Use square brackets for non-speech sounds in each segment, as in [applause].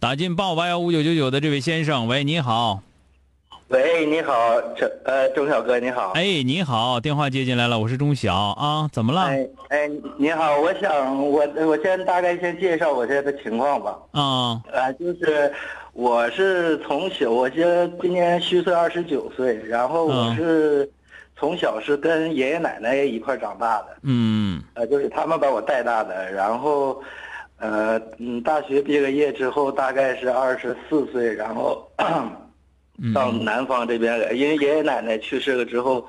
打进八五八幺五九九九的这位先生，喂，你好。喂，你好，这呃，钟小哥，你好。哎，你好，电话接进来了，我是钟晓啊，怎么了？哎哎，你好，我想我我先大概先介绍我现在的情况吧。啊，啊，就是我是从小，我现今年虚岁二十九岁，然后我是从小是跟爷爷奶奶一块长大的。嗯呃，就是他们把我带大的，然后，呃，嗯，大学毕了业之后，大概是二十四岁，然后 [clears throat] 到南方这边来，因为爷爷奶奶去世了之后，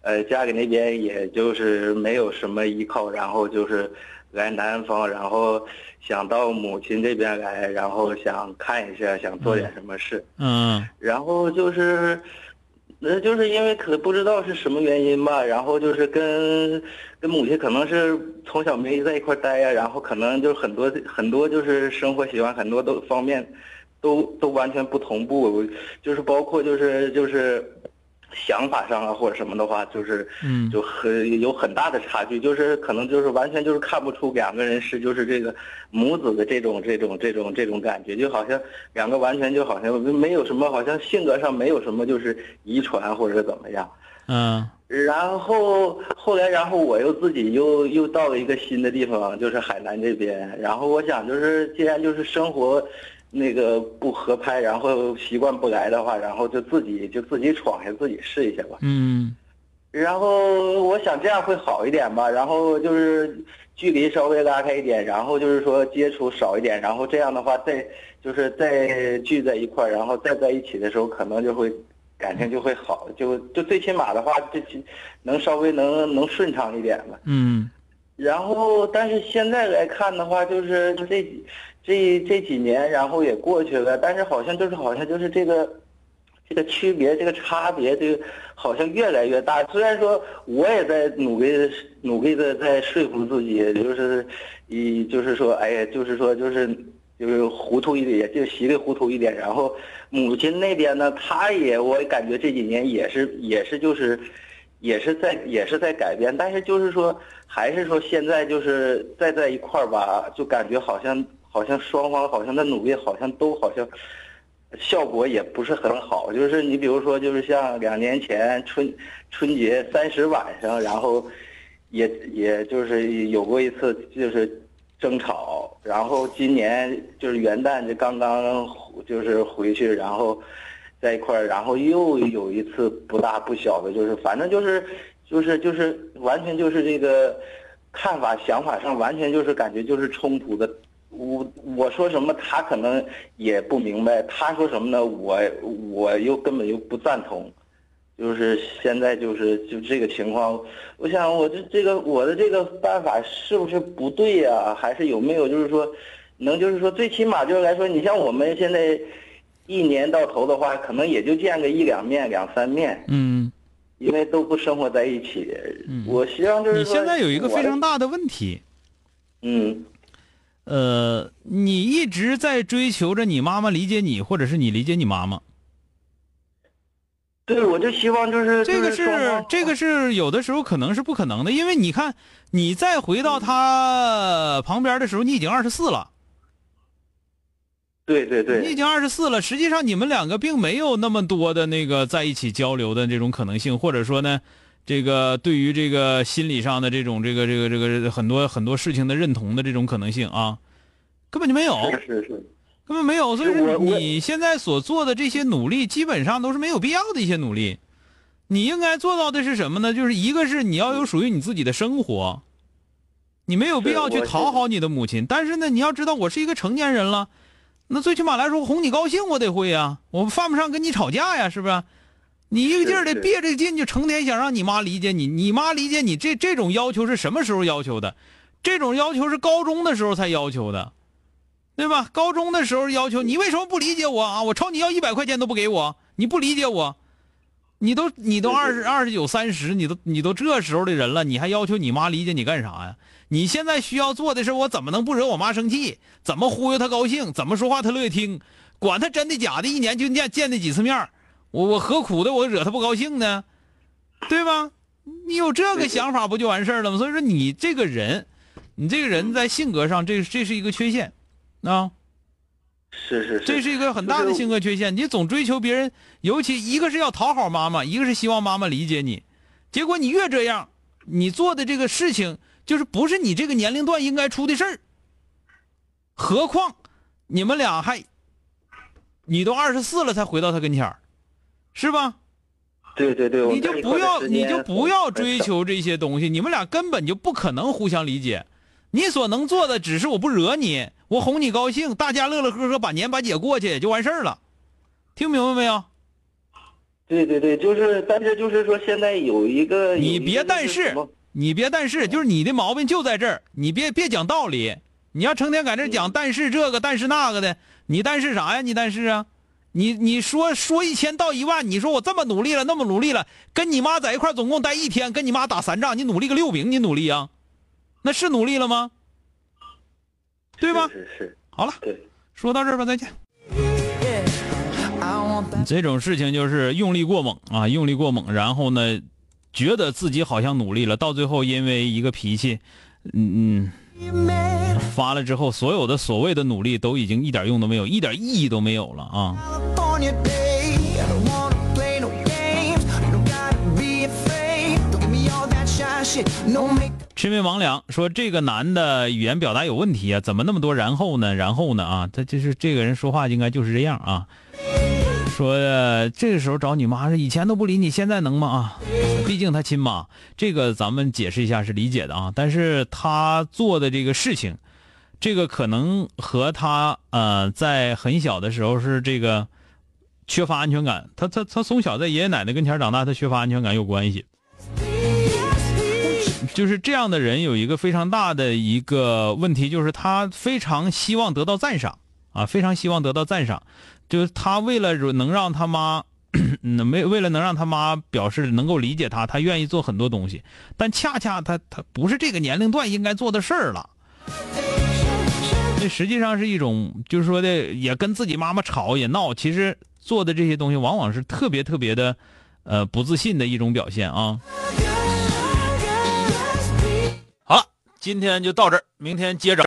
呃，家里那边也就是没有什么依靠，然后就是来南方，然后想到母亲这边来，然后想看一下，想做点什么事。嗯。然后就是，那，就是因为可不知道是什么原因吧，然后就是跟跟母亲可能是从小没在一块待呀，然后可能就是很多很多就是生活习惯很多都方面都都完全不同步，就是包括就是就是想法上啊或者什么的话，就是嗯就很有很大的差距，就是可能就是完全就是看不出两个人是就是这个母子的这种这种这种这种感觉，就好像两个完全就好像没有什么，好像性格上没有什么就是遗传或者怎么样。嗯然后后来，然后我又自己又又到了一个新的地方，就是海南这边。然后我想，就是既然就是生活那个不合拍，然后习惯不来的话，然后就自己就自己闯下，自己试一下吧。嗯然后我想这样会好一点吧，然后就是距离稍微拉开一点，然后就是说接触少一点，然后这样的话再就是再聚在一块儿，然后再在一起的时候，可能就会感情就会好，就就最起码的话，这起能稍微能能顺畅一点吧。嗯然后，但是现在来看的话，就是这几这这几年，然后也过去了，但是好像就是好像就是这个这个区别，这个差别，这个好像越来越大。虽然说我也在努力努力的在说服自己，就是以就是说，哎呀，就是说就是就是糊涂一点，就稀里糊涂一点。然后母亲那边呢，她也我感觉这几年也是也是就是。也是在也是在改变，但是就是说，还是说现在就是再在一块儿吧，就感觉好像好像双方好像的努力好像都好像效果也不是很好。就是你比如说，就是像两年前春春节三十晚上，然后也也就是有过一次就是争吵，然后今年就是元旦就刚刚就是回去，然后。在一块儿，然后又有一次不大不小的，就是反正就是就是就是完全就是这个看法想法上完全就是感觉就是冲突的。我我说什么他可能也不明白，他说什么呢？我我又根本又不赞同。就是现在就是就这个情况，我想我这这个我的这个办法是不是不对呀、还是有没有就是说能就是说最起码就是来说，你像我们现在。一年到头的话，可能也就见个一两面、两三面，嗯，因为都不生活在一起。我希望就是你说现在有一个非常大的问题，嗯呃，你一直在追求着你妈妈理解你，或者是你理解你妈妈。对，我就希望就是这个是这个是有的时候可能是不可能的，因为你看，你再回到他旁边的时候，你已经二十四了，对对对，你已经二十四了。实际上，你们两个并没有那么多的那个在一起交流的这种可能性，或者说呢，这个对于这个心理上的这种这个这个这个很多很多事情的认同的这种可能性啊，根本就没有。是是是，根本没有。所以说你现在所做的这些努力，基本上都是没有必要的一些努力。你应该做到的是什么呢？就是一个是你要有属于你自己的生活，你没有必要去讨好你的母亲。但是呢，你要知道我是一个成年人了，那最起码来说哄你高兴我得会呀，我犯不上跟你吵架呀，是不是？你一个劲儿的憋着劲，就成天想让你妈理解你，你妈理解你，这这种要求是什么时候要求的？这种要求是高中的时候才要求的，对吧？高中的时候要求你为什么不理解我啊？我朝你要一百块钱都不给我，你不理解我，你都你都二十二十九三十，你都你都这时候的人了，你还要求你妈理解你干啥呀？你现在需要做的是，我怎么能不惹我妈生气？怎么忽悠她高兴？怎么说话她乐意听？管她真的假的，一年就见见那几次面儿我我何苦的我惹他不高兴呢？对吧？你有这个想法不就完事儿了吗？所以说你这个人，你这个人在性格上，这这是一个缺陷，啊，是是是，这是一个很大的性格缺陷。你总追求别人，尤其一个是要讨好妈妈，一个是希望妈妈理解你。结果你越这样，你做的这个事情就是不是你这个年龄段应该出的事儿。何况你们俩还，你都二十四了才回到他跟前儿，是吧？对对对，你就不要，你就不要追求这些东西，你们俩根本就不可能互相理解。你所能做的只是我不惹你，我哄你高兴，大家乐乐呵呵把年把节过去也就完事儿了。听明白没有？对对对，就是，但是就是说，现在有一个，你别但是你别但是，就是你的毛病就在这儿，你别别讲道理。你要成天在这儿讲但是这个但是那个的，你但是啥呀？你但是啊？你你说说一千道一万，你说我这么努力了，那么努力了，跟你妈在一块总共待一天，跟你妈打三仗，你努力个六饼，你努力啊？那是努力了吗？对吧？是是是，好了，对，说到这儿吧，再见。这种事情就是用力过猛啊，用力过猛，然后呢，觉得自己好像努力了，到最后因为一个脾气，嗯嗯，发了之后，所有的所谓的努力都已经一点用都没有，一点意义都没有了啊。California day. I don't wanna play no games. You don't gotta be afraid. Don't give me all that shy shit. No make. 魑魅魍魉说这个男的语言表达有问题啊，怎么那么多然后呢？然后呢啊，他就是这个人说话应该就是这样啊。说、这个时候找你妈是以前都不理你，现在能吗？啊，毕竟他亲妈，这个咱们解释一下是理解的啊。但是他做的这个事情，这个可能和他呃在很小的时候是这个缺乏安全感，他他他从小在爷爷奶奶跟前长大，他缺乏安全感有关系。就是这样的人有一个非常大的一个问题，就是他非常希望得到赞赏啊，非常希望得到赞赏，就是他为了能让他妈，[coughs] 嗯，为为了能让他妈表示能够理解他，他愿意做很多东西，但恰恰他他不是这个年龄段应该做的事儿了。这实际上是一种，就是说的也跟自己妈妈吵也闹，其实做的这些东西往往是特别特别的，呃，不自信的一种表现啊。好了，今天就到这儿，明天接着。